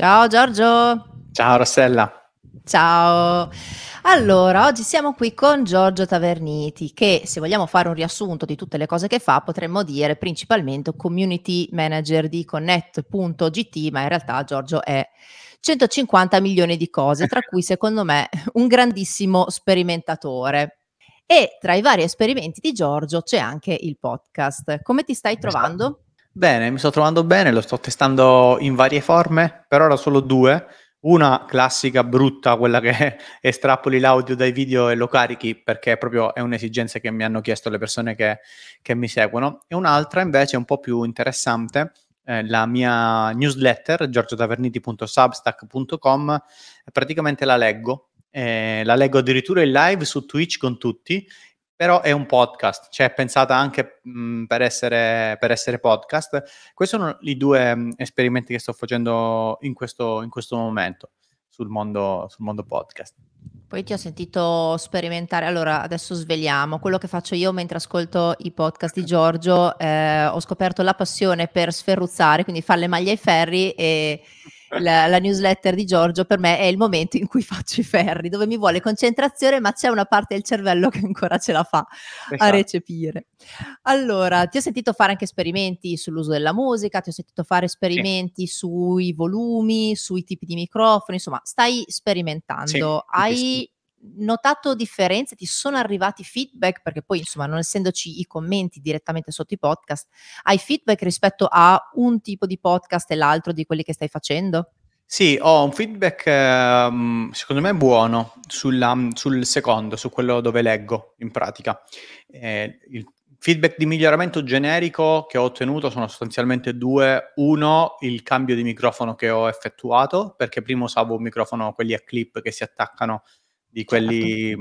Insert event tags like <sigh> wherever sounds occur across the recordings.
Ciao Giorgio. Ciao Rossella. Ciao. Allora, oggi siamo qui con Giorgio Taverniti, che se vogliamo fare un riassunto di tutte le cose che fa, potremmo dire principalmente community manager di Connect.gt, ma in realtà Giorgio è 150 milioni di cose, tra cui secondo me un grandissimo sperimentatore. E tra i vari esperimenti di Giorgio c'è anche il podcast. Come ti stai trovando? Bene, mi sto trovando bene, lo sto testando in varie forme, per ora solo due. Una classica, brutta, quella che <laughs> estrapoli l'audio dai video e lo carichi perché proprio è un'esigenza che mi hanno chiesto le persone che, che mi seguono. E un'altra invece un po' più interessante, eh, la mia newsletter, giorgiotaverniti.substack.com, praticamente la leggo. Eh, la leggo addirittura in live su Twitch con tutti però è un podcast, cioè è pensata anche mh, per, essere, per, essere, podcast. Questi sono i due mh, esperimenti che sto facendo in questo, in questo momento sul mondo, sul mondo podcast. Poi ti ho sentito sperimentare, allora adesso sveliamo, quello che faccio io mentre ascolto i podcast di Giorgio, eh, ho scoperto la passione per sferruzzare, quindi fare le maglie ai ferri e la, la, newsletter di Giorgio per me è il momento in cui faccio i ferri, dove mi vuole concentrazione, ma c'è una parte del cervello che ancora ce la fa esatto. a recepire. Allora, ti ho sentito fare anche esperimenti sull'uso della musica, ti ho sentito fare esperimenti sì. sui volumi, sui tipi di microfoni, insomma, stai sperimentando. Sì, Hai notato differenze? Ti sono arrivati feedback? Perché poi, insomma, non essendoci i commenti direttamente sotto i podcast, hai feedback rispetto a un tipo di podcast e l'altro di quelli che stai facendo? Sì, ho un feedback ehm, secondo me buono sulla, sul secondo, su quello dove leggo in pratica. Eh, il feedback di miglioramento generico che ho ottenuto sono sostanzialmente due. Uno, il cambio di microfono che ho effettuato, perché prima usavo un microfono, quelli a clip che si attaccano di quelli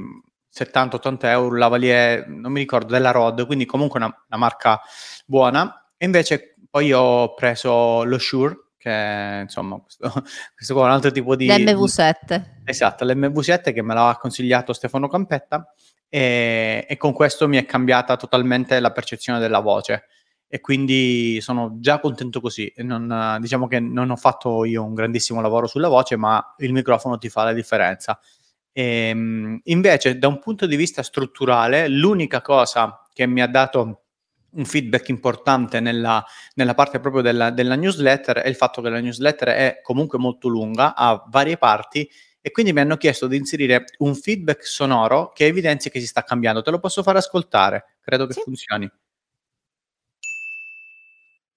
certo. 70-80 euro, lavalier, non mi ricordo, della Rod, quindi comunque una, una marca buona. E invece poi ho preso lo Shure, che insomma <laughs> questo, questo qua è un altro tipo di... L'MV7. Esatto, l'MV7 che me l'ha consigliato Stefano Campetta e, e, con questo mi è cambiata totalmente la percezione della voce e quindi sono già contento così. Non, diciamo che non ho fatto io un grandissimo lavoro sulla voce, ma il microfono ti fa la differenza. E, ehm, invece, da un punto di vista strutturale, l'unica cosa che mi ha dato un feedback importante nella, nella parte proprio della, della, newsletter è il fatto che la newsletter è comunque molto lunga, ha varie parti e quindi mi hanno chiesto di inserire un feedback sonoro che evidenzia che si sta cambiando. Te lo posso fare ascoltare, credo che sì. funzioni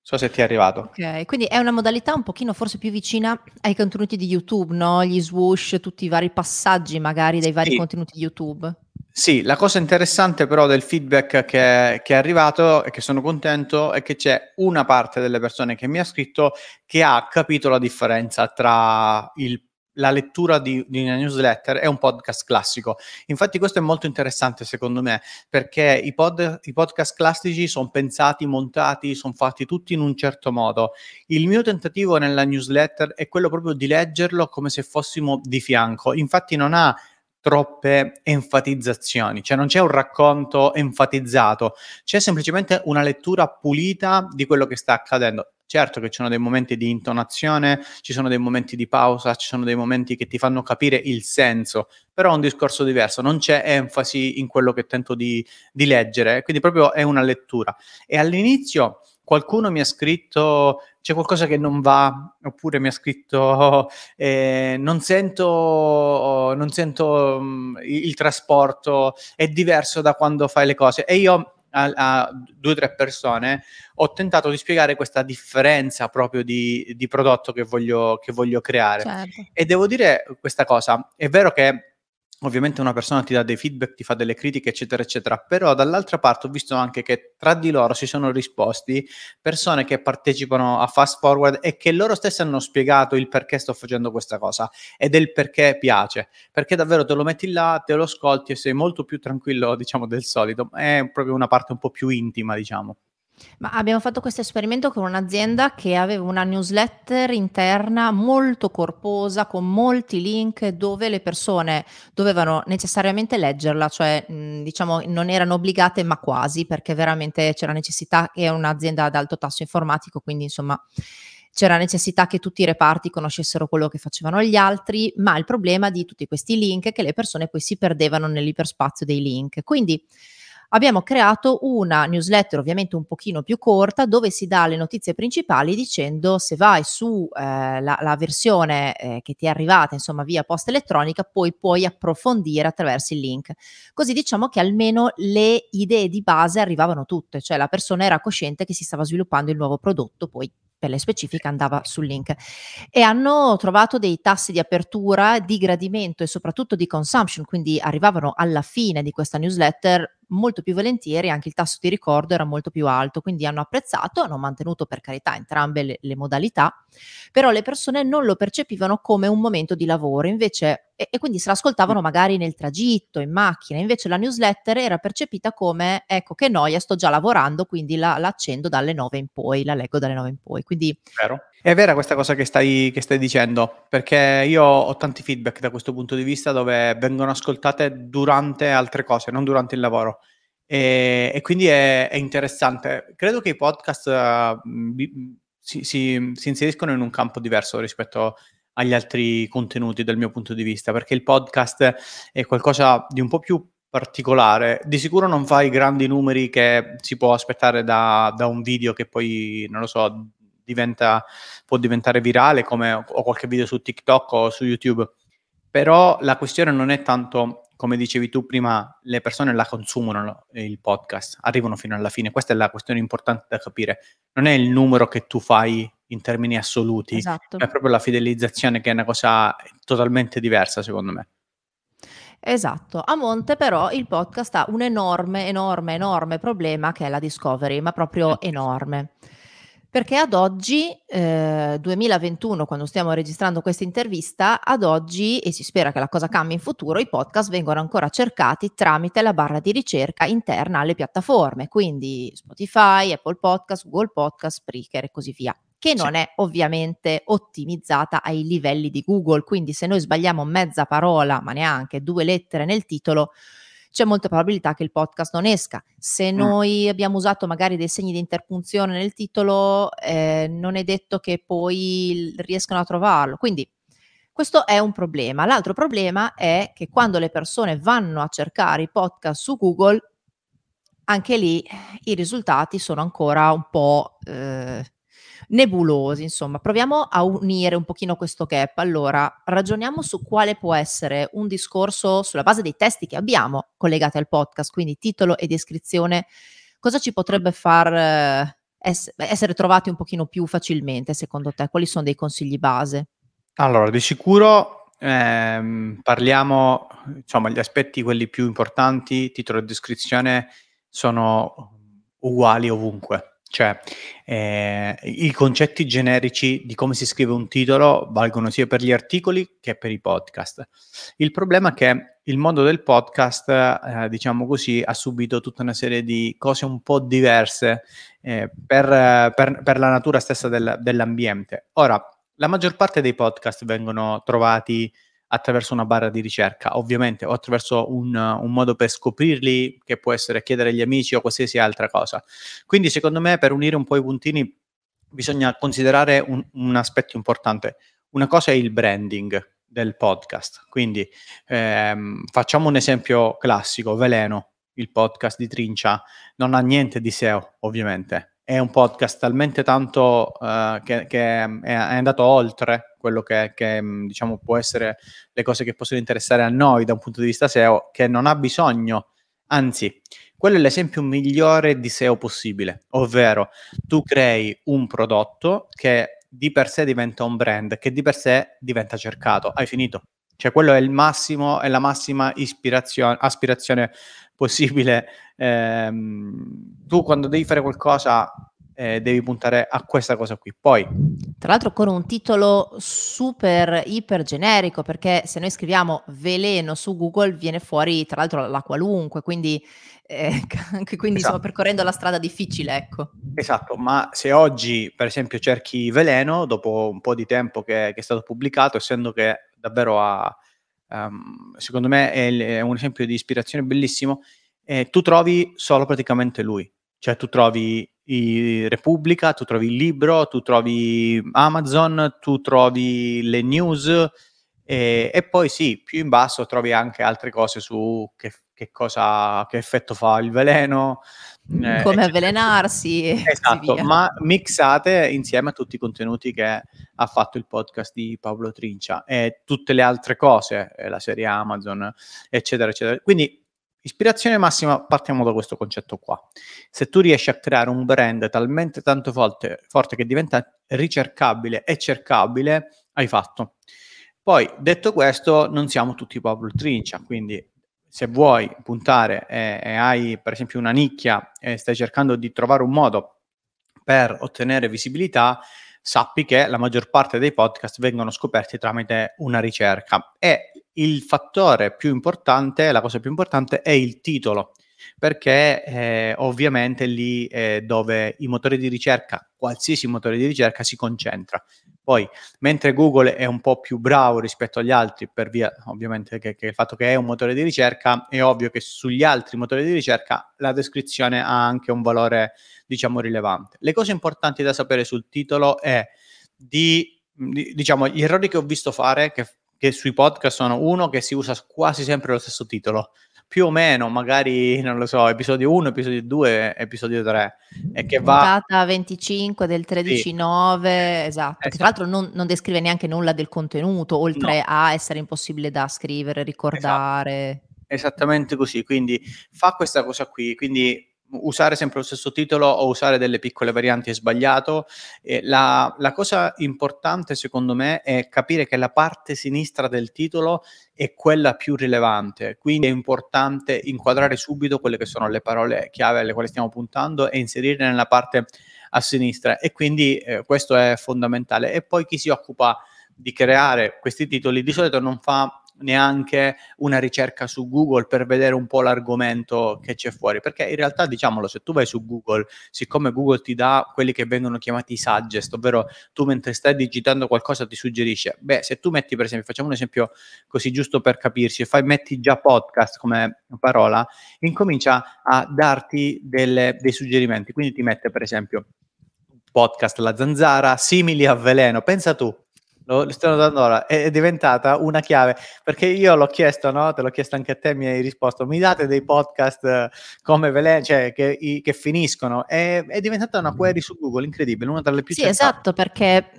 so se ti è arrivato. Ok, quindi è una modalità un pochino forse più vicina ai contenuti di YouTube, no? Gli swoosh, tutti i vari passaggi magari dei vari sì. contenuti di YouTube. Sì, la cosa interessante però del feedback che, che, è arrivato e che sono contento è che c'è una parte delle persone che mi ha scritto che ha capito la differenza tra il la lettura di, di, una newsletter è un podcast classico. Infatti questo è molto interessante secondo me perché i, pod, i podcast classici sono pensati, montati, sono fatti tutti in un certo modo. Il mio tentativo nella newsletter è quello proprio di leggerlo come se fossimo di fianco. Infatti non ha troppe enfatizzazioni, cioè non c'è un racconto enfatizzato, c'è semplicemente una lettura pulita di quello che sta accadendo. Certo che ci sono dei momenti di intonazione, ci sono dei momenti di pausa, ci sono dei momenti che ti fanno capire il senso, però è un discorso diverso, non c'è enfasi in quello che tento di, di leggere, quindi proprio è una lettura. E all'inizio qualcuno mi ha scritto c'è qualcosa che non va, oppure mi ha scritto eh, non sento, non sento um, il trasporto, è diverso da quando fai le cose. E io a, a due o tre persone, ho tentato di spiegare questa differenza proprio di, di prodotto che voglio, che voglio creare. Certo. E devo dire questa cosa, è vero che ovviamente una persona ti dà dei feedback, ti fa delle critiche, eccetera, eccetera, però dall'altra parte ho visto anche che tra di loro si sono risposti persone che partecipano a Fast Forward e che loro stesse hanno spiegato il perché sto facendo questa cosa e del perché piace, perché davvero te lo metti là, te lo ascolti e sei molto più tranquillo, diciamo, del solito, è proprio una parte un po' più intima, diciamo. Ma abbiamo fatto questo esperimento con un'azienda che aveva una newsletter interna molto corposa, con molti link dove le persone dovevano necessariamente leggerla, cioè diciamo non erano obbligate ma quasi perché veramente c'era necessità, è un'azienda ad alto tasso informatico, quindi insomma c'era necessità che tutti i reparti conoscessero quello che facevano gli altri, ma il problema di tutti questi link è che le persone poi si perdevano nell'iperspazio dei link. Quindi abbiamo creato una newsletter ovviamente un pochino più corta dove si dà le notizie principali dicendo se vai su eh, la, la, versione eh, che ti è arrivata insomma via posta elettronica poi puoi approfondire attraverso il link. Così diciamo che almeno le idee di base arrivavano tutte cioè la persona era cosciente che si stava sviluppando il nuovo prodotto poi per le specifiche andava sul link. E hanno trovato dei tassi di apertura, di gradimento e soprattutto di consumption, quindi arrivavano alla fine di questa newsletter molto più volentieri, anche il tasso di ricordo era molto più alto, quindi hanno apprezzato, hanno mantenuto per carità entrambe le, le modalità, però le persone non lo percepivano come un momento di lavoro, invece e, e, quindi se l'ascoltavano magari nel tragitto, in macchina, invece la newsletter era percepita come ecco che noia, sto già lavorando, quindi la, la accendo dalle 9 in poi, la leggo dalle 9 in poi. Quindi Vero. È vera questa cosa che stai, che stai, dicendo, perché io ho tanti feedback da questo punto di vista dove vengono ascoltate durante altre cose, non durante il lavoro. E, e quindi è, è, interessante. Credo che i podcast uh, si, si, si, inseriscono in un campo diverso rispetto agli altri contenuti dal mio punto di vista, perché il podcast è qualcosa di un po' più particolare. Di sicuro non fa i grandi numeri che si può aspettare da, da un video che poi, non lo so, diventa, può diventare virale come o qualche video su TikTok o su YouTube. Però la questione non è tanto, come dicevi tu prima, le persone la consumano il podcast, arrivano fino alla fine. Questa è la questione importante da capire. Non è il numero che tu fai in termini assoluti, esatto. è proprio la fidelizzazione che è una cosa totalmente diversa, secondo me. Esatto, a monte però il podcast ha un enorme, enorme, enorme problema che è la discovery, ma proprio enorme. Perché ad oggi, eh, 2021, quando stiamo registrando questa intervista, ad oggi, e si spera che la cosa cambi in futuro, i podcast vengono ancora cercati tramite la barra di ricerca interna alle piattaforme, quindi Spotify, Apple Podcast, Google Podcast, Spreaker e così via che non è ovviamente ottimizzata ai livelli di Google, quindi se noi sbagliamo mezza parola, ma neanche due lettere nel titolo, c'è molta probabilità che il podcast non esca. Se mm. noi abbiamo usato magari dei segni di interpunzione nel titolo, eh, non è detto che poi riescano a trovarlo. Quindi questo è un problema. L'altro problema è che quando le persone vanno a cercare i podcast su Google, anche lì i risultati sono ancora un po' eh, nebulosi, insomma, proviamo a unire un pochino questo gap. Allora, ragioniamo su quale può essere un discorso sulla base dei testi che abbiamo collegati al podcast, quindi titolo e descrizione, cosa ci potrebbe far eh, ess- essere trovati un pochino più facilmente, secondo te? Quali sono dei consigli base? Allora, di sicuro ehm, parliamo, insomma, gli aspetti quelli più importanti, titolo e descrizione sono uguali ovunque cioè, eh, i concetti generici di come si scrive un titolo valgono sia per gli articoli che per i podcast. Il problema è che il mondo del podcast, eh, diciamo così, ha subito tutta una serie di cose un po' diverse eh, per, per, per, la natura stessa del, dell'ambiente. Ora, la maggior parte dei podcast vengono trovati attraverso una barra di ricerca, ovviamente, o attraverso un, un, modo per scoprirli, che può essere chiedere agli amici o qualsiasi altra cosa. Quindi, secondo me, per unire un po' i puntini, bisogna considerare un, un aspetto importante. Una cosa è il branding del podcast. Quindi ehm, facciamo un esempio classico, Veleno, il podcast di Trincia, non ha niente di SEO, ovviamente è un podcast talmente tanto uh, che, che è, andato oltre quello che, che, mm, diciamo può essere le cose che possono interessare a noi da un punto di vista SEO, che non ha bisogno, anzi, quello è l'esempio migliore di SEO possibile, ovvero tu crei un prodotto che di per sé diventa un brand, che di per sé diventa cercato, hai finito. Cioè quello è il massimo, è la massima ispirazione, aspirazione possibile. Eh, tu quando devi fare qualcosa eh, devi puntare a questa cosa qui. Poi, tra l'altro, con un titolo super iper generico, perché se noi scriviamo veleno su Google viene fuori, tra l'altro, la qualunque, quindi eh, <laughs> anche quindi esatto. stiamo percorrendo la strada difficile, ecco. Esatto, ma se oggi, per esempio, cerchi veleno, dopo un po' di tempo che, che è stato pubblicato, essendo che davvero ha, um, secondo me è, è, un esempio di ispirazione bellissimo, eh, tu trovi solo praticamente lui, cioè tu trovi Repubblica, tu trovi il libro, tu trovi Amazon, tu trovi le news e, e poi sì, più in basso trovi anche altre cose su che, che cosa, che effetto fa il veleno, eh, come avvelenarsi. Esatto, ma mixate insieme a tutti i contenuti che ha fatto il podcast di Paolo Trincia e tutte le altre cose, eh, la serie Amazon, eccetera, eccetera. Quindi Ispirazione massima, partiamo da questo concetto qua. Se tu riesci a creare un brand talmente tanto forte, forte che diventa ricercabile e cercabile, hai fatto. Poi, detto questo, non siamo tutti Pablo Trincia, quindi se vuoi puntare e, e, hai per esempio una nicchia e stai cercando di trovare un modo per ottenere visibilità, sappi che la maggior parte dei podcast vengono scoperti tramite una ricerca e il fattore più importante, la cosa più importante è il titolo perché eh, ovviamente lì è dove i motori di ricerca, qualsiasi motore di ricerca, si concentra. Poi, mentre Google è un po' più bravo rispetto agli altri, per via ovviamente che, che il fatto che è un motore di ricerca, è ovvio che sugli altri motori di ricerca la descrizione ha anche un valore, diciamo, rilevante. Le cose importanti da sapere sul titolo è di, di diciamo, gli errori che ho visto fare, che, che sui podcast sono uno che si usa quasi sempre lo stesso titolo più o meno, magari, non lo so, episodio 1, episodio 2, episodio 3. E che va... Puntata 25 del 13-9, sì. esatto. esatto. Che tra l'altro non, non, descrive neanche nulla del contenuto, oltre no. a essere impossibile da scrivere, ricordare. Esatto. Esattamente così, quindi fa questa cosa qui, quindi usare sempre lo stesso titolo o usare delle piccole varianti è sbagliato. Eh, la, la, cosa importante secondo me è capire che la parte sinistra del titolo è quella più rilevante, quindi è importante inquadrare subito quelle che sono le parole chiave alle quali stiamo puntando e inserirle nella parte a sinistra e quindi eh, questo è fondamentale. E poi chi si occupa di creare questi titoli di solito non fa neanche una ricerca su Google per vedere un po' l'argomento che c'è fuori, perché in realtà diciamolo, se tu vai su Google, siccome Google ti dà quelli che vengono chiamati suggest, ovvero tu mentre stai digitando qualcosa ti suggerisce, beh, se tu metti per esempio, facciamo un esempio così giusto per capirci, fai metti già podcast come parola, incomincia a darti delle, dei suggerimenti, quindi ti mette per esempio podcast La Zanzara, simili a veleno, pensa tu, lo, sto notando ora, è, è, diventata una chiave, perché io l'ho chiesto, no? te l'ho chiesto anche a te, mi hai risposto, mi date dei podcast eh, come Velen, cioè che, i, che finiscono, è, è, diventata una query su Google, incredibile, una delle più Sì, cercate. esatto, perché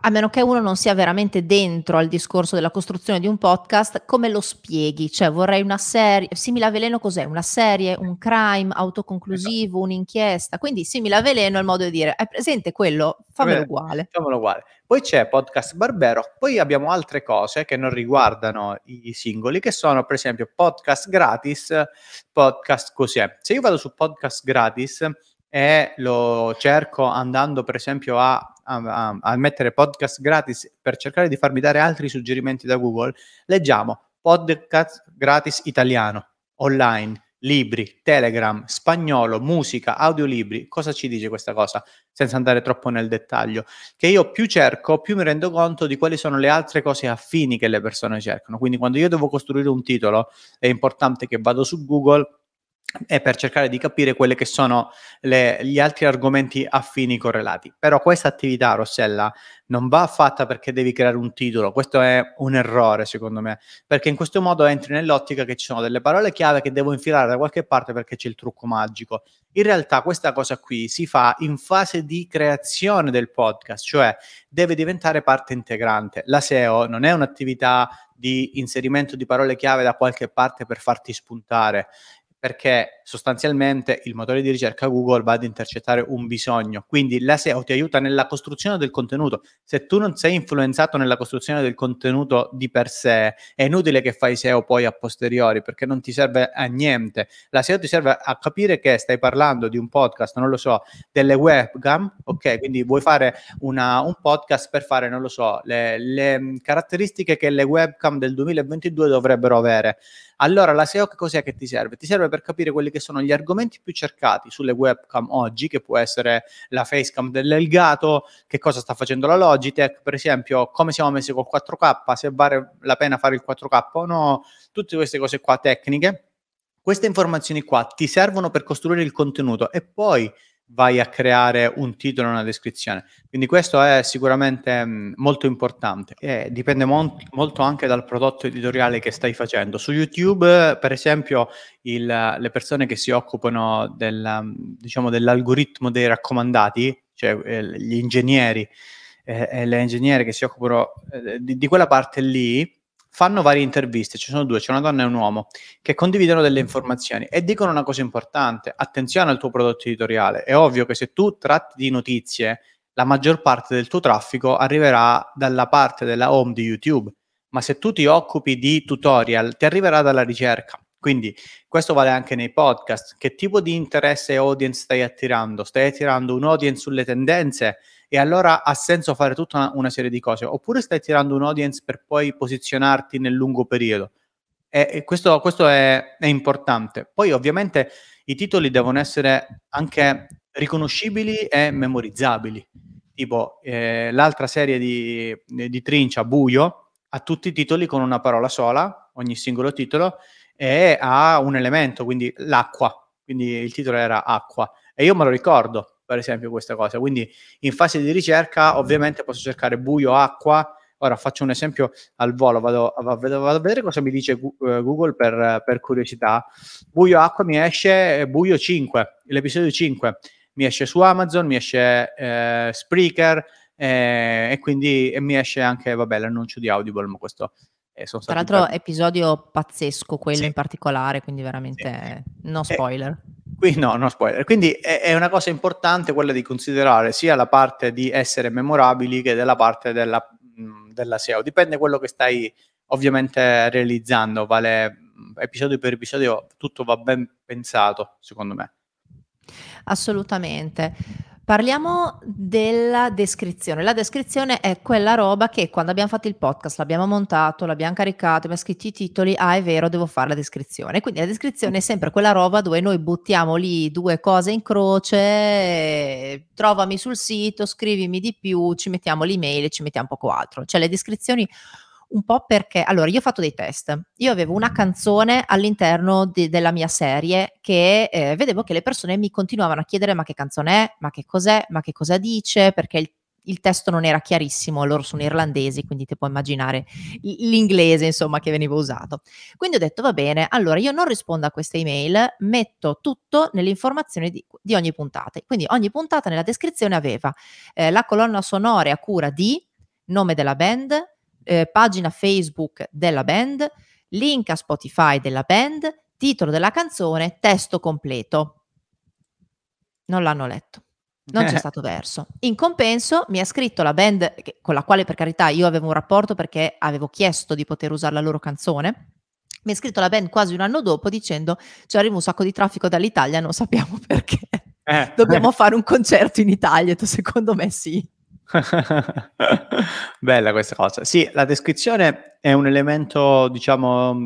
a meno che uno non sia veramente dentro al discorso della costruzione di un podcast, come lo spieghi? Cioè vorrei una serie, simile a Veleno cos'è? Una serie, un crime autoconclusivo, esatto. un'inchiesta, quindi simile a Veleno è il modo di dire, è presente quello? Fammelo uguale. Fammelo uguale. Poi c'è Podcast Barbero, poi abbiamo altre cose che non riguardano i singoli, che sono per esempio podcast gratis, podcast così. Se io vado su podcast gratis e lo cerco andando per esempio a, a, a mettere podcast gratis per cercare di farmi dare altri suggerimenti da Google, leggiamo podcast gratis italiano online libri, Telegram, spagnolo, musica, audiolibri. Cosa ci dice questa cosa? Senza andare troppo nel dettaglio. Che io più cerco, più mi rendo conto di quali sono le altre cose affini che le persone cercano. Quindi quando io devo costruire un titolo, è importante che vado su Google e per cercare di capire quelli che sono le, gli altri argomenti affini correlati. Però questa attività, Rossella, non va fatta perché devi creare un titolo, questo è un errore secondo me, perché in questo modo entri nell'ottica che ci sono delle parole chiave che devo infilare da qualche parte perché c'è il trucco magico. In realtà questa cosa qui si fa in fase di creazione del podcast, cioè deve diventare parte integrante. La SEO non è un'attività di inserimento di parole chiave da qualche parte per farti spuntare perché sostanzialmente il motore di ricerca Google va ad intercettare un bisogno, quindi la SEO ti aiuta nella costruzione del contenuto. Se tu non sei influenzato nella costruzione del contenuto di per sé, è inutile che fai SEO poi a posteriori perché non ti serve a niente. La SEO ti serve a capire che stai parlando di un podcast, non lo so, delle webcam, ok? Quindi vuoi fare una, un podcast per fare, non lo so, le, le caratteristiche che le webcam del 2022 dovrebbero avere. Allora la SEO che cos'è che ti serve? Ti serve per capire quelli che sono gli argomenti più cercati sulle webcam oggi, che può essere la facecam dell'Elgato, che cosa sta facendo la Logitech, per esempio come siamo messi col 4K, se vale la pena fare il 4K o no, tutte queste cose qua tecniche. Queste informazioni qua ti servono per costruire il contenuto e poi vai a creare un titolo e una descrizione. Quindi questo è sicuramente mm, molto importante. E dipende mo- molto anche dal prodotto editoriale che stai facendo. Su YouTube, per esempio, il, le persone che si occupano del, diciamo, dell'algoritmo dei raccomandati, cioè eh, gli ingegneri eh, e le ingegnere che si occupano eh, di, di quella parte lì, fanno varie interviste, ci sono due, c'è una donna e un uomo, che condividono delle informazioni e dicono una cosa importante, attenzione al tuo prodotto editoriale, è ovvio che se tu tratti di notizie, la maggior parte del tuo traffico arriverà dalla parte della home di YouTube, ma se tu ti occupi di tutorial, ti arriverà dalla ricerca. Quindi questo vale anche nei podcast. Che tipo di interesse e audience stai attirando? Stai attirando un audience sulle tendenze? E allora ha senso fare tutta una, una serie di cose, oppure stai tirando un audience per poi posizionarti nel lungo periodo. E, e questo, questo è, è, importante. Poi ovviamente i titoli devono essere anche riconoscibili e memorizzabili. Tipo eh, l'altra serie di, di Trincia, Buio, ha tutti i titoli con una parola sola, ogni singolo titolo, e ha un elemento, quindi l'acqua. Quindi il titolo era acqua. E io me lo ricordo, per esempio questa cosa. Quindi in fase di ricerca ovviamente posso cercare buio, acqua. Ora faccio un esempio al volo, vado, vado, vado a vedere cosa mi dice eh, Google per, per, curiosità. Buio, acqua mi esce buio 5, l'episodio 5. Mi esce su Amazon, mi esce eh, Spreaker eh, e quindi e mi esce anche vabbè, l'annuncio di Audible, ma questo eh, Tra l'altro, per... episodio pazzesco quello sì. in particolare, quindi veramente sì. no spoiler. Qui no, no spoiler. Quindi è, è, una cosa importante quella di considerare sia la parte di essere memorabili che della parte della, della SEO. Dipende quello che stai ovviamente realizzando, vale episodio per episodio, tutto va ben pensato, secondo me. Assolutamente. Parliamo della descrizione. La descrizione è quella roba che quando abbiamo fatto il podcast, l'abbiamo montato, l'abbiamo caricato, abbiamo scritto i titoli, ah è vero, devo fare la descrizione. Quindi la descrizione è sempre quella roba dove noi buttiamo lì due cose in croce, trovami sul sito, scrivimi di più, ci mettiamo l'email ci mettiamo poco altro. Cioè le descrizioni un po' perché, allora, io ho fatto dei test. Io avevo una canzone all'interno di, della mia serie che eh, vedevo che le persone mi continuavano a chiedere ma che canzone è, ma che cos'è, ma che cosa dice, perché il, il testo non era chiarissimo, loro sono irlandesi, quindi ti puoi immaginare l'inglese, insomma, che veniva usato. Quindi ho detto, va bene, allora io non rispondo a queste email, metto tutto nelle informazioni di, di ogni puntata. Quindi ogni puntata nella descrizione aveva eh, la colonna sonora a cura di nome della band, eh, pagina Facebook della band, link a Spotify della band, titolo della canzone, testo completo. Non l'hanno letto. Non c'è <laughs> stato verso. In compenso mi ha scritto la band con la quale per carità io avevo un rapporto perché avevo chiesto di poter usare la loro canzone. Mi ha scritto la band quasi un anno dopo dicendo ci arriva un sacco di traffico dall'Italia, non sappiamo <laughs> perché. Eh. Dobbiamo fare un concerto in Italia. Secondo me sì. <laughs> Bella questa cosa. Sì, la descrizione è un elemento, diciamo,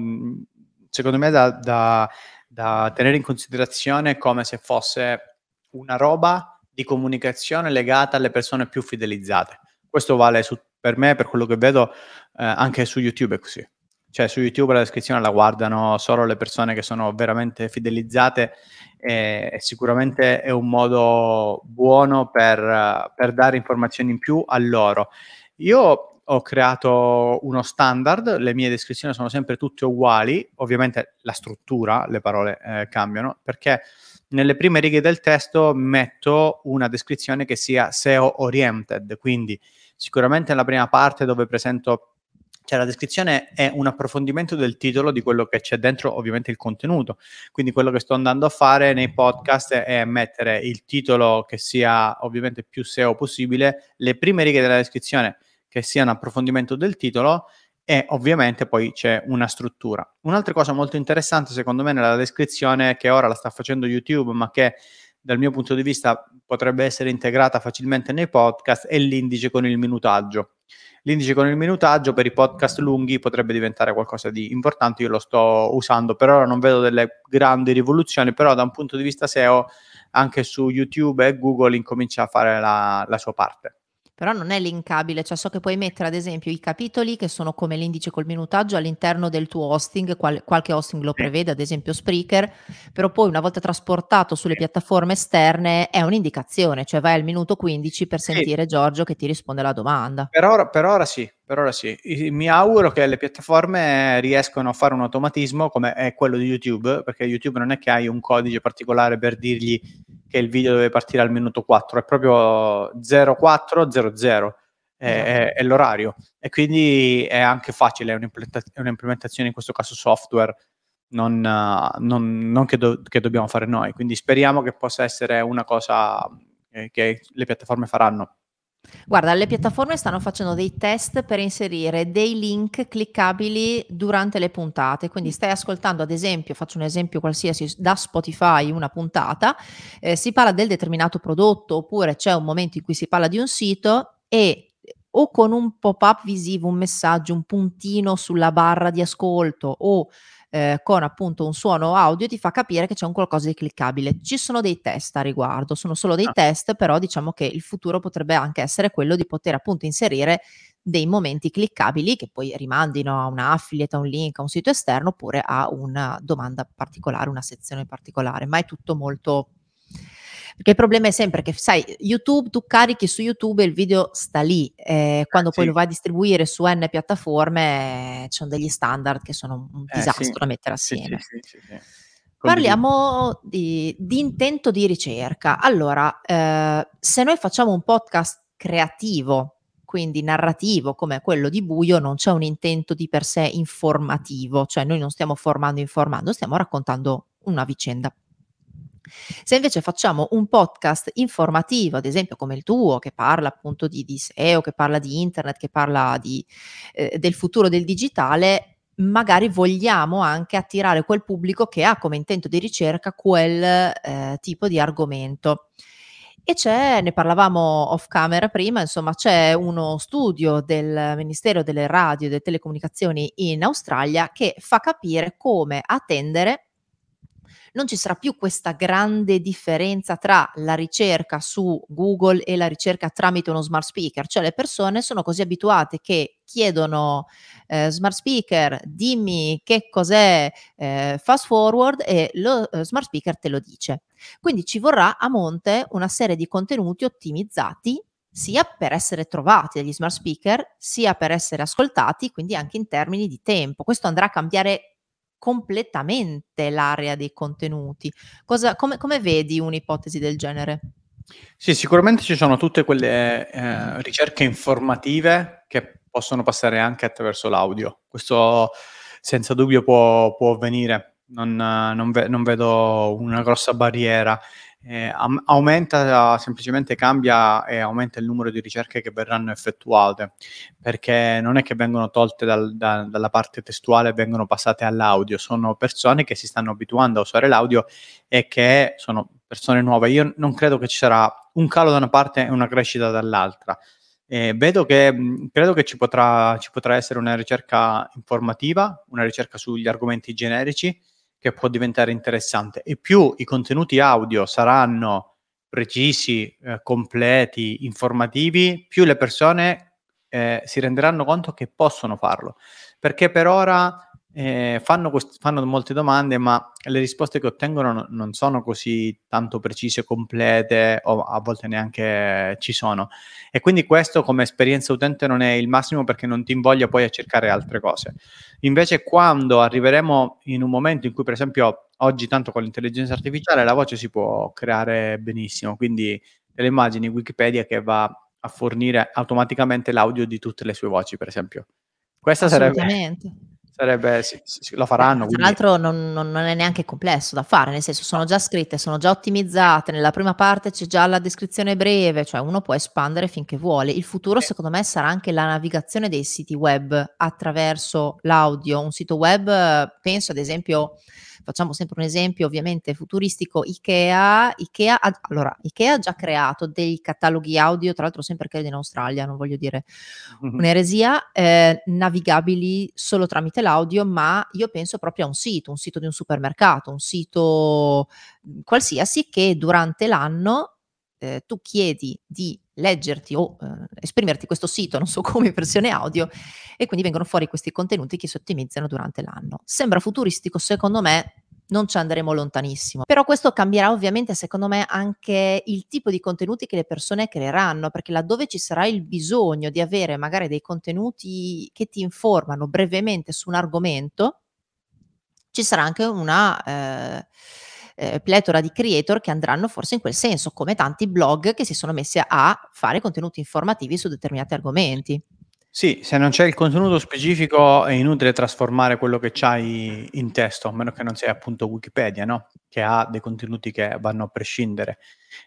secondo me da, da, da tenere in considerazione come se fosse una roba di comunicazione legata alle persone più fidelizzate. Questo vale su, per me, per quello che vedo, eh, anche su YouTube è così. Cioè su YouTube la descrizione la guardano solo le persone che sono veramente fidelizzate e, e sicuramente è un modo buono per, per dare informazioni in più a loro. Io ho creato uno standard, le mie descrizioni sono sempre tutte uguali, ovviamente la struttura, le parole eh, cambiano, perché nelle prime righe del testo metto una descrizione che sia SEO oriented, quindi sicuramente nella prima parte dove presento cioè la descrizione è un approfondimento del titolo di quello che c'è dentro ovviamente il contenuto. Quindi quello che sto andando a fare nei podcast è mettere il titolo che sia ovviamente più SEO possibile, le prime righe della descrizione che sia un approfondimento del titolo e ovviamente poi c'è una struttura. Un'altra cosa molto interessante secondo me nella descrizione che ora la sta facendo YouTube ma che dal mio punto di vista potrebbe essere integrata facilmente nei podcast è l'indice con il minutaggio L'indice con il minutaggio per i podcast lunghi potrebbe diventare qualcosa di importante, io lo sto usando, per ora non vedo delle grandi rivoluzioni, però da un punto di vista SEO anche su YouTube e Google incomincia a fare la, la sua parte. Però non è linkabile, cioè so che puoi mettere ad esempio i capitoli che sono come l'indice col minutaggio all'interno del tuo hosting, qual- qualche hosting lo prevede, ad esempio Spreaker, però poi una volta trasportato sulle piattaforme esterne è un'indicazione, cioè vai al minuto 15 per sentire sì. Giorgio che ti risponde alla domanda. Per ora, per ora sì, per ora sì. Mi auguro che le piattaforme riescano a fare un automatismo come è quello di YouTube, perché YouTube non è che hai un codice particolare per dirgli che il video deve partire al minuto 4, è proprio 0400, è, è, è l'orario. E quindi è anche facile, è, un'implementa- un'implementazione in questo caso software, non, non, non che, do- che, dobbiamo fare noi. Quindi speriamo che possa essere una cosa eh, che le piattaforme faranno. Guarda, le piattaforme stanno facendo dei test per inserire dei link cliccabili durante le puntate, quindi stai ascoltando ad esempio, faccio un esempio qualsiasi, da Spotify una puntata, eh, si parla del determinato prodotto oppure c'è un momento in cui si parla di un sito e o con un pop-up visivo, un messaggio, un puntino sulla barra di ascolto o eh, con appunto un suono audio ti fa capire che c'è un qualcosa di cliccabile. Ci sono dei test a riguardo, sono solo dei ah. test, però diciamo che il futuro potrebbe anche essere quello di poter appunto inserire dei momenti cliccabili che poi rimandino a un affiliate, a un link, a un sito esterno oppure a una domanda particolare, una sezione particolare, ma è tutto molto perché il problema è sempre che, sai, YouTube, tu carichi su YouTube e il video sta lì, eh, quando sì. poi lo vai a distribuire su N piattaforme, eh, ci sono degli standard che sono un eh, disastro sì. da mettere assieme. Sì, Parliamo di, di, intento di ricerca. Allora, eh, se noi facciamo un podcast creativo, quindi narrativo come quello di Buio, non c'è un intento di per sé informativo, cioè noi non stiamo formando informando, stiamo raccontando una vicenda se invece facciamo un podcast informativo, ad esempio come il tuo, che parla appunto di, di SEO, che parla di internet, che parla di, eh, del futuro del digitale, magari vogliamo anche attirare quel pubblico che ha come intento di ricerca quel eh, tipo di argomento. E c'è, ne parlavamo off camera prima, insomma, c'è uno studio del Ministero delle Radio e delle Telecomunicazioni in Australia che fa capire come attendere non ci sarà più questa grande differenza tra la ricerca su Google e la ricerca tramite uno smart speaker, cioè le persone sono così abituate che chiedono eh, smart speaker, dimmi che cos'è eh, fast forward e lo eh, smart speaker te lo dice. Quindi ci vorrà a monte una serie di contenuti ottimizzati sia per essere trovati dagli smart speaker, sia per essere ascoltati, quindi anche in termini di tempo. Questo andrà a cambiare completamente l'area dei contenuti. Cosa, come, come vedi un'ipotesi del genere? Sì, sicuramente ci sono tutte quelle eh, ricerche informative che possono passare anche attraverso l'audio. Questo senza dubbio può, può avvenire, non, non, ve- non, vedo una grossa barriera eh, aumenta semplicemente cambia e aumenta il numero di ricerche che verranno effettuate perché non è che vengono tolte dal, da, dalla parte testuale e vengono passate all'audio. Sono persone che si stanno abituando a usare l'audio e che sono persone nuove. Io non credo che ci sarà un calo da una parte e una crescita dall'altra. Eh, vedo che credo che ci potrà, ci potrà essere una ricerca informativa una ricerca sugli argomenti generici che può diventare interessante e più i contenuti audio saranno precisi, eh, completi, informativi, più le persone eh, si renderanno conto che possono farlo. Perché per ora eh, fanno, quest- fanno, molte domande, ma le risposte che ottengono no- non sono così tanto precise, complete o a volte neanche ci sono. E quindi questo come esperienza utente non è il massimo perché non ti invoglia poi a cercare altre cose. Invece quando arriveremo in un momento in cui, per esempio, oggi tanto con l'intelligenza artificiale la voce si può creare benissimo, quindi delle immagini Wikipedia che va a fornire automaticamente l'audio di tutte le sue voci, per esempio. Questa sarebbe Sarebbe, sì, sì, lo faranno. Tra l'altro non, non, non, è neanche complesso da fare, nel senso sono già scritte, sono già ottimizzate, nella prima parte c'è già la descrizione breve, cioè uno può espandere finché vuole. Il futuro sì. secondo me sarà anche la navigazione dei siti web attraverso l'audio. Un sito web, penso ad esempio facciamo sempre un esempio ovviamente futuristico, Ikea, Ikea, ha, allora, Ikea ha già creato dei cataloghi audio, tra l'altro sempre credo in Australia, non voglio dire un'eresia, eh, navigabili solo tramite l'audio, ma io penso proprio a un sito, un sito di un supermercato, un sito qualsiasi che durante l'anno eh, tu chiedi di leggerti o eh, esprimerti questo sito, non so come, in versione audio, e quindi vengono fuori questi contenuti che si ottimizzano durante l'anno. Sembra futuristico, secondo me non ci andremo lontanissimo. Però questo cambierà ovviamente, secondo me, anche il tipo di contenuti che le persone creeranno, perché laddove ci sarà il bisogno di avere magari dei contenuti che ti informano brevemente su un argomento, ci sarà anche una... Eh, eh, pletora di creator che andranno forse in quel senso, come tanti blog che si sono messi a fare contenuti informativi su determinati argomenti. Sì, se non c'è il contenuto specifico è inutile trasformare quello che c'hai in testo, a meno che non sia appunto Wikipedia, no? Che ha dei contenuti che vanno a prescindere.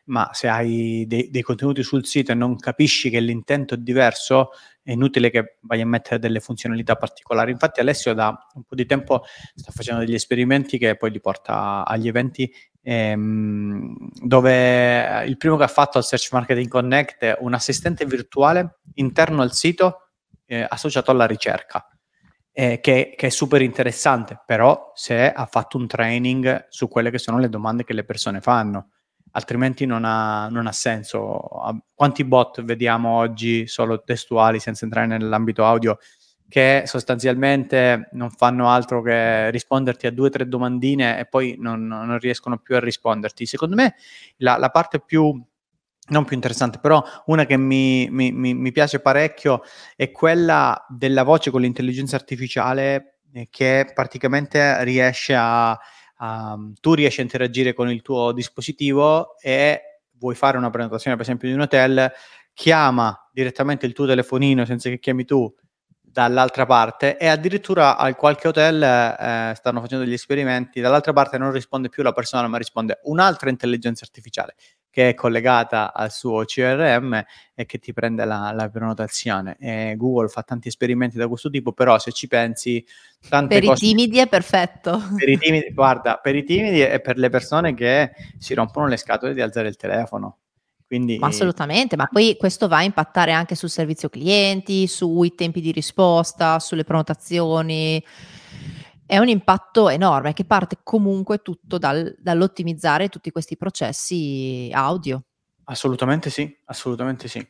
Ma se hai dei, dei contenuti sul sito e non capisci che l'intento è diverso, è inutile che vai a mettere delle funzionalità particolari. Infatti Alessio da un po' di tempo sta facendo degli esperimenti che poi li porta agli eventi ehm, dove il primo che ha fatto al Search Marketing Connect è un assistente virtuale interno al sito eh, associato alla ricerca, eh, che, che, è super interessante, però se ha fatto un training su quelle che sono le domande che le persone fanno, altrimenti non ha, non ha senso. Quanti bot vediamo oggi solo testuali senza entrare nell'ambito audio? che sostanzialmente non fanno altro che risponderti a due o tre domandine e poi non, non, riescono più a risponderti. Secondo me la, la parte più non più interessante, però una che mi, mi, mi, piace parecchio è quella della voce con l'intelligenza artificiale eh, che praticamente riesce a, a, tu riesci a interagire con il tuo dispositivo e vuoi fare una prenotazione per esempio di un hotel, chiama direttamente il tuo telefonino senza che chiami tu dall'altra parte e addirittura al qualche hotel eh, stanno facendo degli esperimenti, dall'altra parte non risponde più la persona ma risponde un'altra intelligenza artificiale che è collegata al suo CRM e che ti prende la, la prenotazione. E Google fa tanti esperimenti da questo tipo, però se ci pensi... per cose... i timidi è perfetto. Per i timidi, guarda, per i timidi e per le persone che si rompono le scatole di alzare il telefono. Quindi... Ma assolutamente, ma poi questo va a impattare anche sul servizio clienti, sui tempi di risposta, sulle prenotazioni è un impatto enorme che parte comunque tutto dal, dall'ottimizzare tutti questi processi audio. Assolutamente sì, assolutamente sì.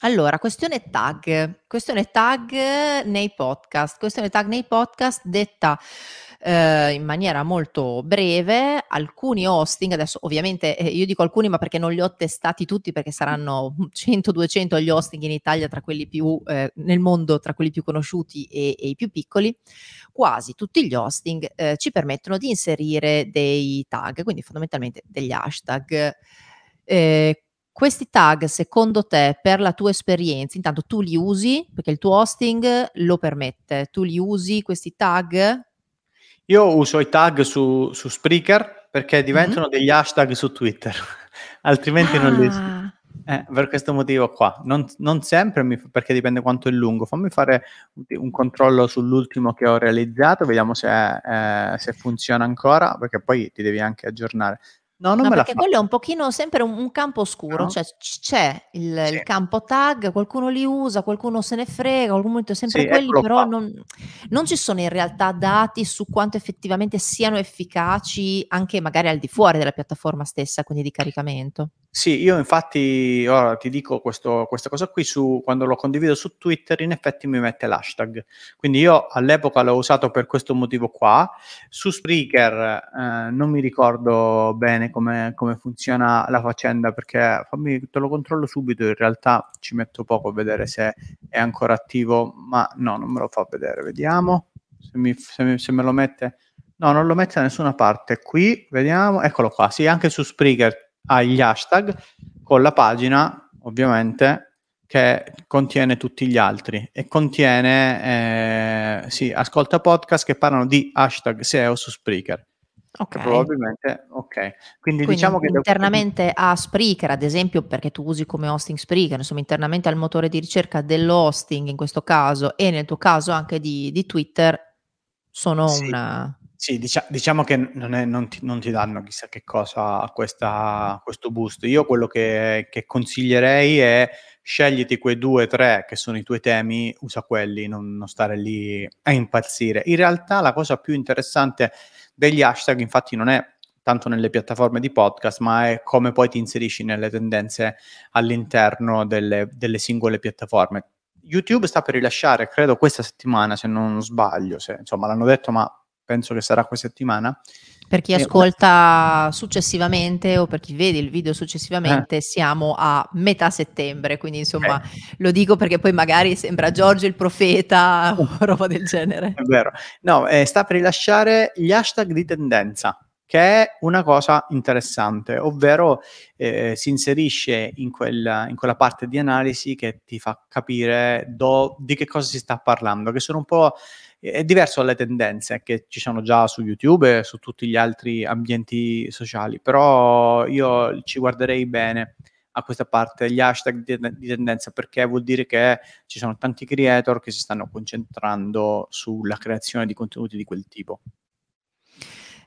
Allora, questione tag, questione tag nei podcast, questione tag nei podcast detta eh, in maniera molto breve, alcuni hosting, adesso ovviamente eh, io dico alcuni ma perché non li ho testati tutti perché saranno 100-200 gli hosting in Italia tra quelli più, eh, nel mondo tra quelli più conosciuti e, e, i più piccoli, quasi tutti gli hosting eh, ci permettono di inserire dei tag, quindi fondamentalmente degli hashtag. Eh, questi tag, secondo te, per la tua esperienza, intanto tu li usi perché il tuo hosting lo permette, tu li usi questi tag? Io uso i tag su, su Spreaker perché diventano mm-hmm. degli hashtag su Twitter, <laughs> altrimenti ah. non li uso. Ah. Eh, per questo motivo qua, non, non sempre mi, perché dipende quanto è lungo. Fammi fare un controllo sull'ultimo che ho realizzato, vediamo se, eh, se funziona ancora, perché poi ti devi anche aggiornare. No, non no, me perché quello è un pochino sempre un, un campo oscuro, no? cioè c- c'è il, sì. il, campo tag, qualcuno li usa, qualcuno se ne frega, qualcuno è sempre sì, quelli, però non, non, ci sono in realtà dati su quanto effettivamente siano efficaci anche magari al di fuori della piattaforma stessa, quindi di caricamento. Sì, io infatti ora ti dico questo, questa cosa qui, su, quando lo condivido su Twitter in effetti mi mette l'hashtag, quindi io all'epoca l'ho usato per questo motivo qua, su Spreaker eh, non mi ricordo bene come, come, funziona la faccenda perché fammi, te lo controllo subito, in realtà ci metto poco a vedere se è ancora attivo, ma no, non me lo fa vedere, vediamo se, mi, se, mi, se me lo mette, no non lo mette da nessuna parte, qui vediamo, eccolo qua, sì anche su Spreaker ha gli hashtag con la pagina ovviamente che contiene tutti gli altri e contiene eh, sì, ascolta podcast che parlano di hashtag SEO su Spreaker. Ok. Probabilmente, ok. Quindi, Quindi diciamo che internamente a Spreaker, ad esempio, perché tu usi come hosting Spreaker, insomma, internamente al motore di ricerca dell'hosting in questo caso e nel tuo caso anche di, di Twitter, sono sì. una sì, dicia- diciamo che non, è, non, ti, non, ti, danno chissà che cosa a, questa, questo boost. Io quello che, che, consiglierei è scegliti quei due o tre che sono i tuoi temi, usa quelli, non, non, stare lì a impazzire. In realtà la cosa più interessante degli hashtag infatti non è tanto nelle piattaforme di podcast, ma è come poi ti inserisci nelle tendenze all'interno delle, delle singole piattaforme. YouTube sta per rilasciare, credo questa settimana, se non sbaglio, se, insomma l'hanno detto, ma penso che sarà questa settimana. Per chi ascolta successivamente o per chi vede il video successivamente, eh. siamo a metà settembre, quindi insomma eh. lo dico perché poi magari sembra Giorgio il profeta <laughs> o roba del genere. È vero. No, eh, sta per rilasciare gli hashtag di tendenza che è una cosa interessante, ovvero eh, si inserisce in quella, in quella, parte di analisi che ti fa capire do, di che cosa si sta parlando, che sono un po' è diverso dalle tendenze che ci sono già su YouTube e su tutti gli altri ambienti sociali, però io ci guarderei bene a questa parte, gli hashtag di, di, tendenza, perché vuol dire che ci sono tanti creator che si stanno concentrando sulla creazione di contenuti di quel tipo.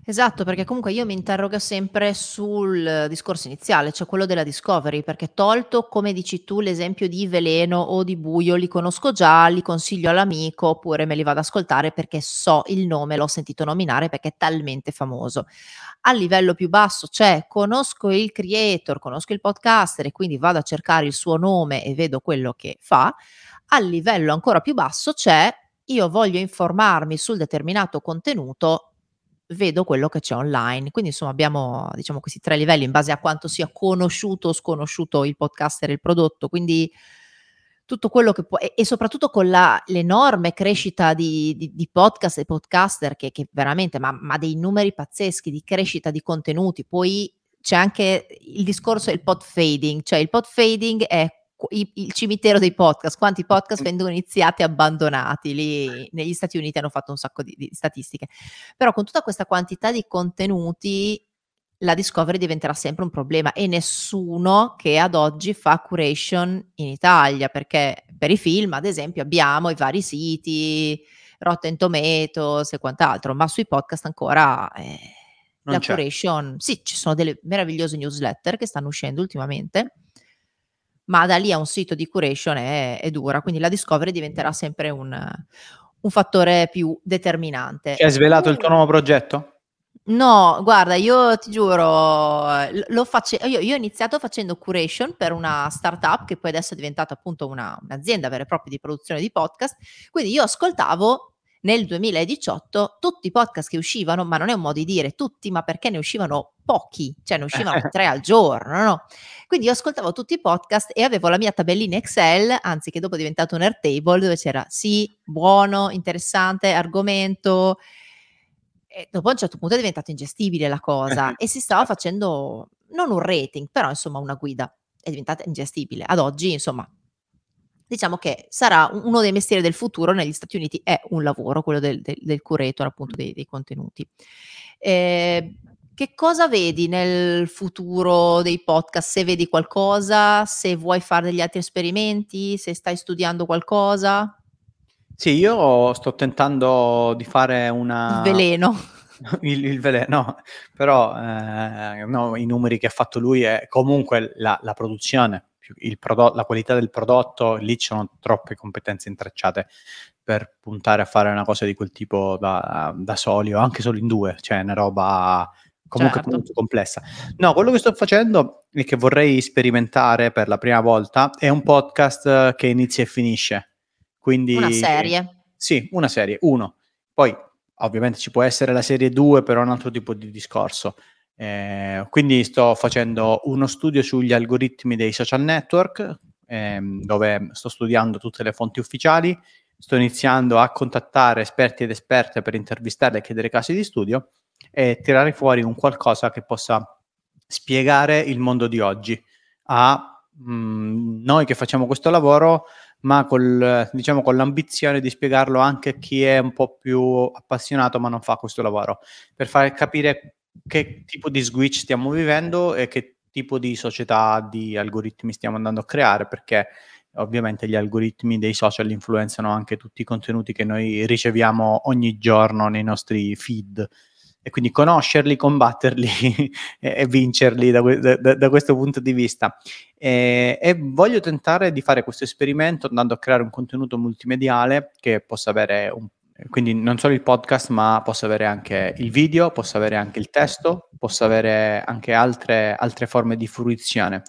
Esatto, perché comunque io mi interrogo sempre sul discorso iniziale, cioè quello della discovery, perché tolto, come dici tu, l'esempio di veleno o di buio, li conosco già, li consiglio all'amico oppure me li vado ad ascoltare perché so il nome, l'ho sentito nominare perché è talmente famoso. A livello più basso c'è conosco il creator, conosco il podcaster e quindi vado a cercare il suo nome e vedo quello che fa. A livello ancora più basso c'è io voglio informarmi sul determinato contenuto vedo quello che c'è online. Quindi insomma abbiamo diciamo questi tre livelli in base a quanto sia conosciuto o sconosciuto il podcaster e il prodotto. Quindi tutto quello che può e, e soprattutto con la, l'enorme crescita di, di, di, podcast e podcaster che, che veramente ma, ma dei numeri pazzeschi di crescita di contenuti. Poi c'è anche il discorso del pod fading, cioè il pod fading è il cimitero dei podcast, quanti podcast vengono iniziati e abbandonati, lì negli Stati Uniti hanno fatto un sacco di, di statistiche, però con tutta questa quantità di contenuti la discovery diventerà sempre un problema e nessuno che ad oggi fa curation in Italia, perché per i film ad esempio abbiamo i vari siti, Rotten Tomatoes e quant'altro, ma sui podcast ancora... Eh, la c'è. curation, sì, ci sono delle meravigliose newsletter che stanno uscendo ultimamente, ma da lì a un sito di curation è, è dura, quindi la discovery diventerà sempre un, un fattore più determinante. Hai svelato uh. il tuo nuovo progetto? No, guarda, io ti giuro, lo face- io, io, ho iniziato facendo curation per una startup che poi adesso è diventata appunto una, un'azienda vera e propria di produzione di podcast, quindi io ascoltavo nel 2018 tutti i podcast che uscivano, ma non è un modo di dire tutti, ma perché ne uscivano pochi, cioè ne uscivano <laughs> tre al giorno, no? Quindi io ascoltavo tutti i podcast e avevo la mia tabellina Excel, anzi che dopo è diventato un Airtable, dove c'era sì, buono, interessante, argomento, e dopo a un certo punto è diventato ingestibile la cosa <laughs> e si stava facendo non un rating, però insomma una guida, è diventata ingestibile. Ad oggi, insomma, diciamo che sarà uno dei mestieri del futuro negli Stati Uniti, è un lavoro, quello del, del, del curator appunto dei, dei contenuti. Eh, che cosa vedi nel futuro dei podcast? Se vedi qualcosa, se vuoi fare degli altri esperimenti, se stai studiando qualcosa? Sì, io sto tentando di fare una... Il veleno. <laughs> il, il veleno, però eh, no, i numeri che ha fatto lui è comunque la, la produzione prodotto, la qualità del prodotto, lì ci sono troppe competenze intrecciate per puntare a fare una cosa di quel tipo da, da soli o anche solo in due, cioè una roba comunque certo. molto complessa. No, quello che sto facendo e che vorrei sperimentare per la prima volta è un podcast che inizia e finisce. Quindi, una serie. Sì, una serie, uno. Poi ovviamente ci può essere la serie 2, però è un altro tipo di discorso. Eh, quindi sto facendo uno studio sugli algoritmi dei social network, ehm, dove sto studiando tutte le fonti ufficiali, sto iniziando a contattare esperti ed esperte per intervistarli e chiedere casi di studio e tirare fuori un qualcosa che possa spiegare il mondo di oggi a mh, mm, noi che facciamo questo lavoro, ma col, diciamo, con l'ambizione di spiegarlo anche a chi è un po' più appassionato ma non fa questo lavoro, per far capire che tipo di switch stiamo vivendo e che tipo di società di algoritmi stiamo andando a creare, perché ovviamente gli algoritmi dei social influenzano anche tutti i contenuti che noi riceviamo ogni giorno nei nostri feed. E quindi conoscerli, combatterli <laughs> e, vincerli da, da, da, questo punto di vista. E, e, voglio tentare di fare questo esperimento andando a creare un contenuto multimediale che possa avere un quindi non solo il podcast, ma posso avere anche il video, posso avere anche il testo, posso avere anche altre, altre forme di fruizione.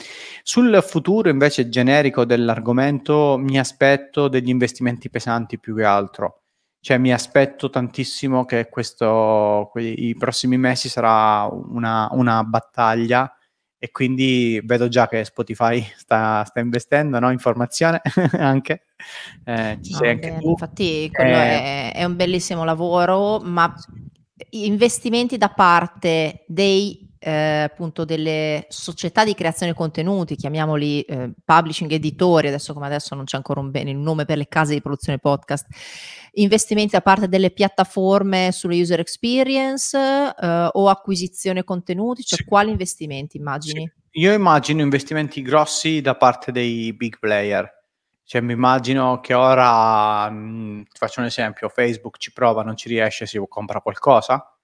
Sul futuro invece generico dell'argomento mi aspetto degli investimenti pesanti più che altro. Cioè mi aspetto tantissimo che questo, i prossimi mesi sarà una, una battaglia e quindi vedo già che Spotify sta, sta investendo no? in formazione <laughs> anche. Eh, ci no, sei anche tu. Infatti quello eh, è, è, un bellissimo lavoro, ma investimenti da parte dei eh, appunto delle società di creazione contenuti, chiamiamoli eh, publishing editori, adesso come adesso non c'è ancora un bene, un nome per le case di produzione podcast, investimenti da parte delle piattaforme sulle user experience eh, o acquisizione contenuti, cioè sì. quali investimenti immagini? Sì. Io immagino investimenti grossi da parte dei big player. Cioè, mi immagino che ora, mh, mm, ti faccio un esempio, Facebook ci prova, non ci riesce, si compra qualcosa,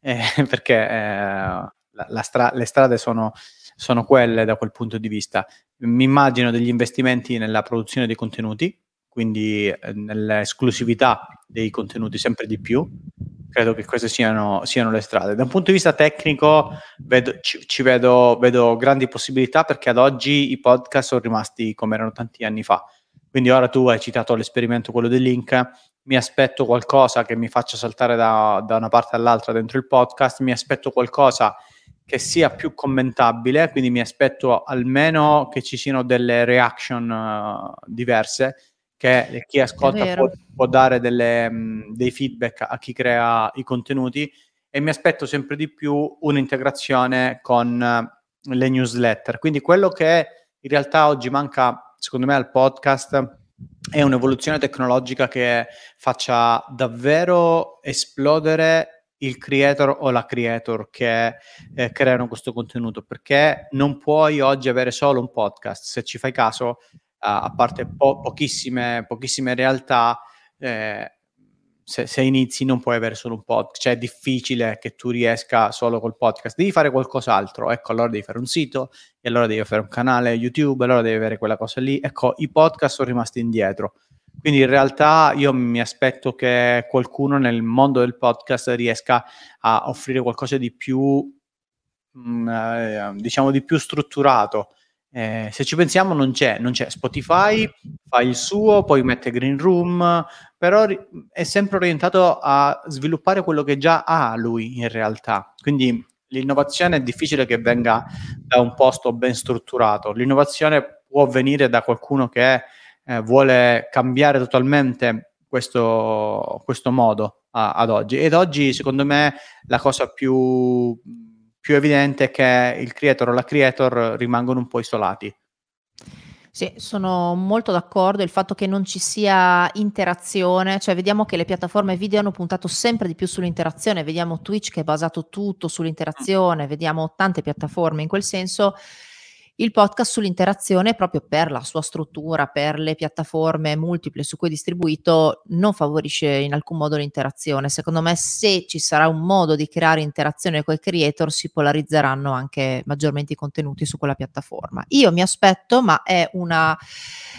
eh, <laughs> perché eh, la, la stra- le strade sono, sono quelle da quel punto di vista. Mi immagino degli investimenti nella produzione dei contenuti, quindi eh, nell'esclusività dei contenuti sempre di più. Credo che queste siano, siano le strade. Da un punto di vista tecnico vedo, ci, ci vedo, vedo, grandi possibilità perché ad oggi i podcast sono rimasti come erano tanti anni fa. Quindi ora tu hai citato l'esperimento, quello del link, mi aspetto qualcosa che mi faccia saltare da, da una parte all'altra dentro il podcast, mi aspetto qualcosa sia più commentabile, quindi mi aspetto almeno che ci siano delle reaction uh, diverse, che chi ascolta può, può, dare delle, um, dei feedback a chi crea i contenuti e mi aspetto sempre di più un'integrazione con uh, le newsletter. Quindi quello che in realtà oggi manca, secondo me, al podcast è un'evoluzione tecnologica che faccia davvero esplodere il creator o la creator che eh, creano questo contenuto, perché non puoi oggi avere solo un podcast, se ci fai caso, uh, a parte po- pochissime, pochissime realtà, eh, se, se, inizi non puoi avere solo un podcast, cioè è difficile che tu riesca solo col podcast, devi fare qualcos'altro, ecco allora devi fare un sito, e allora devi fare un canale YouTube, allora devi avere quella cosa lì, ecco i podcast sono rimasti indietro quindi in realtà io mi aspetto che qualcuno nel mondo del podcast riesca a offrire qualcosa di più, mm, eh, diciamo, di più strutturato. Eh, se ci pensiamo non c'è, non c'è Spotify, fa il suo, poi mette Green Room, però è sempre orientato a sviluppare quello che già ha lui in realtà. Quindi l'innovazione è difficile che venga da un posto ben strutturato, l'innovazione può venire da qualcuno che eh, vuole cambiare totalmente questo, questo modo a, ad oggi. Ed oggi, secondo me, la cosa più, più evidente è che il creator o la creator rimangono un po' isolati. Sì, sono molto d'accordo. Il fatto che non ci sia interazione, cioè vediamo che le piattaforme video hanno puntato sempre di più sull'interazione, vediamo Twitch che è basato tutto sull'interazione, vediamo tante piattaforme in quel senso il podcast sull'interazione proprio per la sua struttura, per le piattaforme multiple su cui è distribuito, non favorisce in alcun modo l'interazione. Secondo me se ci sarà un modo di creare interazione con i creator si polarizzeranno anche maggiormente i contenuti su quella piattaforma. Io mi aspetto, ma è una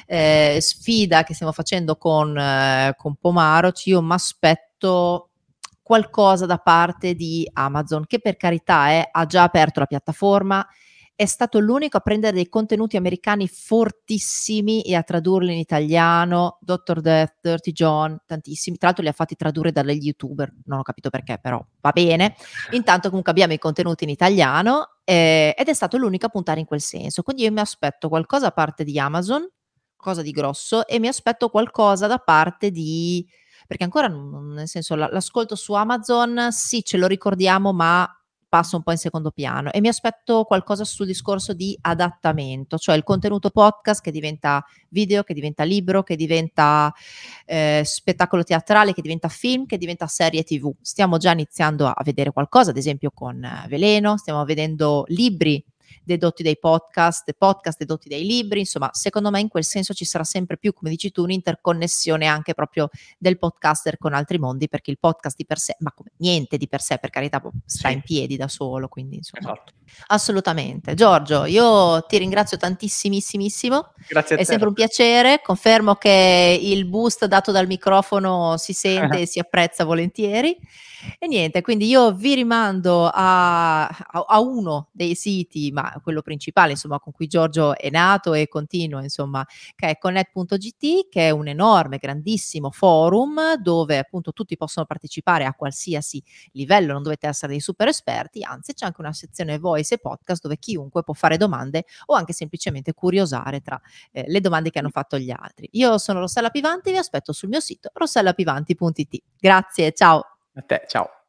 eh, sfida che stiamo facendo con, eh, con Pomaro, io mi aspetto qualcosa da parte di Amazon che per carità è, ha già aperto la piattaforma è stato l'unico a prendere dei contenuti americani fortissimi e a tradurli in italiano, Dr. Death, Dirty John, tantissimi, tra l'altro li ha fatti tradurre dagli youtuber, non ho capito perché, però va bene. Intanto comunque abbiamo i contenuti in italiano eh, ed è stato l'unico a puntare in quel senso, quindi io mi aspetto qualcosa a parte di Amazon, cosa di grosso, e mi aspetto qualcosa da parte di perché ancora nel senso l'ascolto su Amazon sì ce lo ricordiamo ma passa un po' in secondo piano e mi aspetto qualcosa sul discorso di adattamento, cioè il contenuto podcast che diventa video, che diventa libro, che diventa eh, spettacolo teatrale, che diventa film, che diventa serie tv. Stiamo già iniziando a vedere qualcosa, ad esempio con Veleno, stiamo vedendo libri dedotti dai podcast, podcast dedotti dai libri, insomma, secondo me in quel senso ci sarà sempre più, come dici tu, un'interconnessione anche proprio del podcaster con altri mondi, perché il podcast di per sé, ma come niente di per sé, per carità, sta sì. in piedi da solo, quindi insomma. Esatto. Assolutamente. Giorgio, io ti ringrazio tantissimissimo. Grazie a te. È sempre un piacere. Confermo che il boost dato dal microfono si sente e si apprezza volentieri. E niente, quindi io vi rimando a, a, a, uno dei siti, ma quello principale, insomma, con cui Giorgio è nato e continua, insomma, che è connect.gt, che è un enorme, grandissimo forum dove appunto tutti possono partecipare a qualsiasi livello, non dovete essere dei super esperti, anzi c'è anche una sezione voice e podcast dove chiunque può fare domande o anche semplicemente curiosare tra eh, le domande che hanno fatto gli altri. Io sono Rossella Pivanti, vi aspetto sul mio sito rossellapivanti.it. Grazie, ciao. A te, ciao.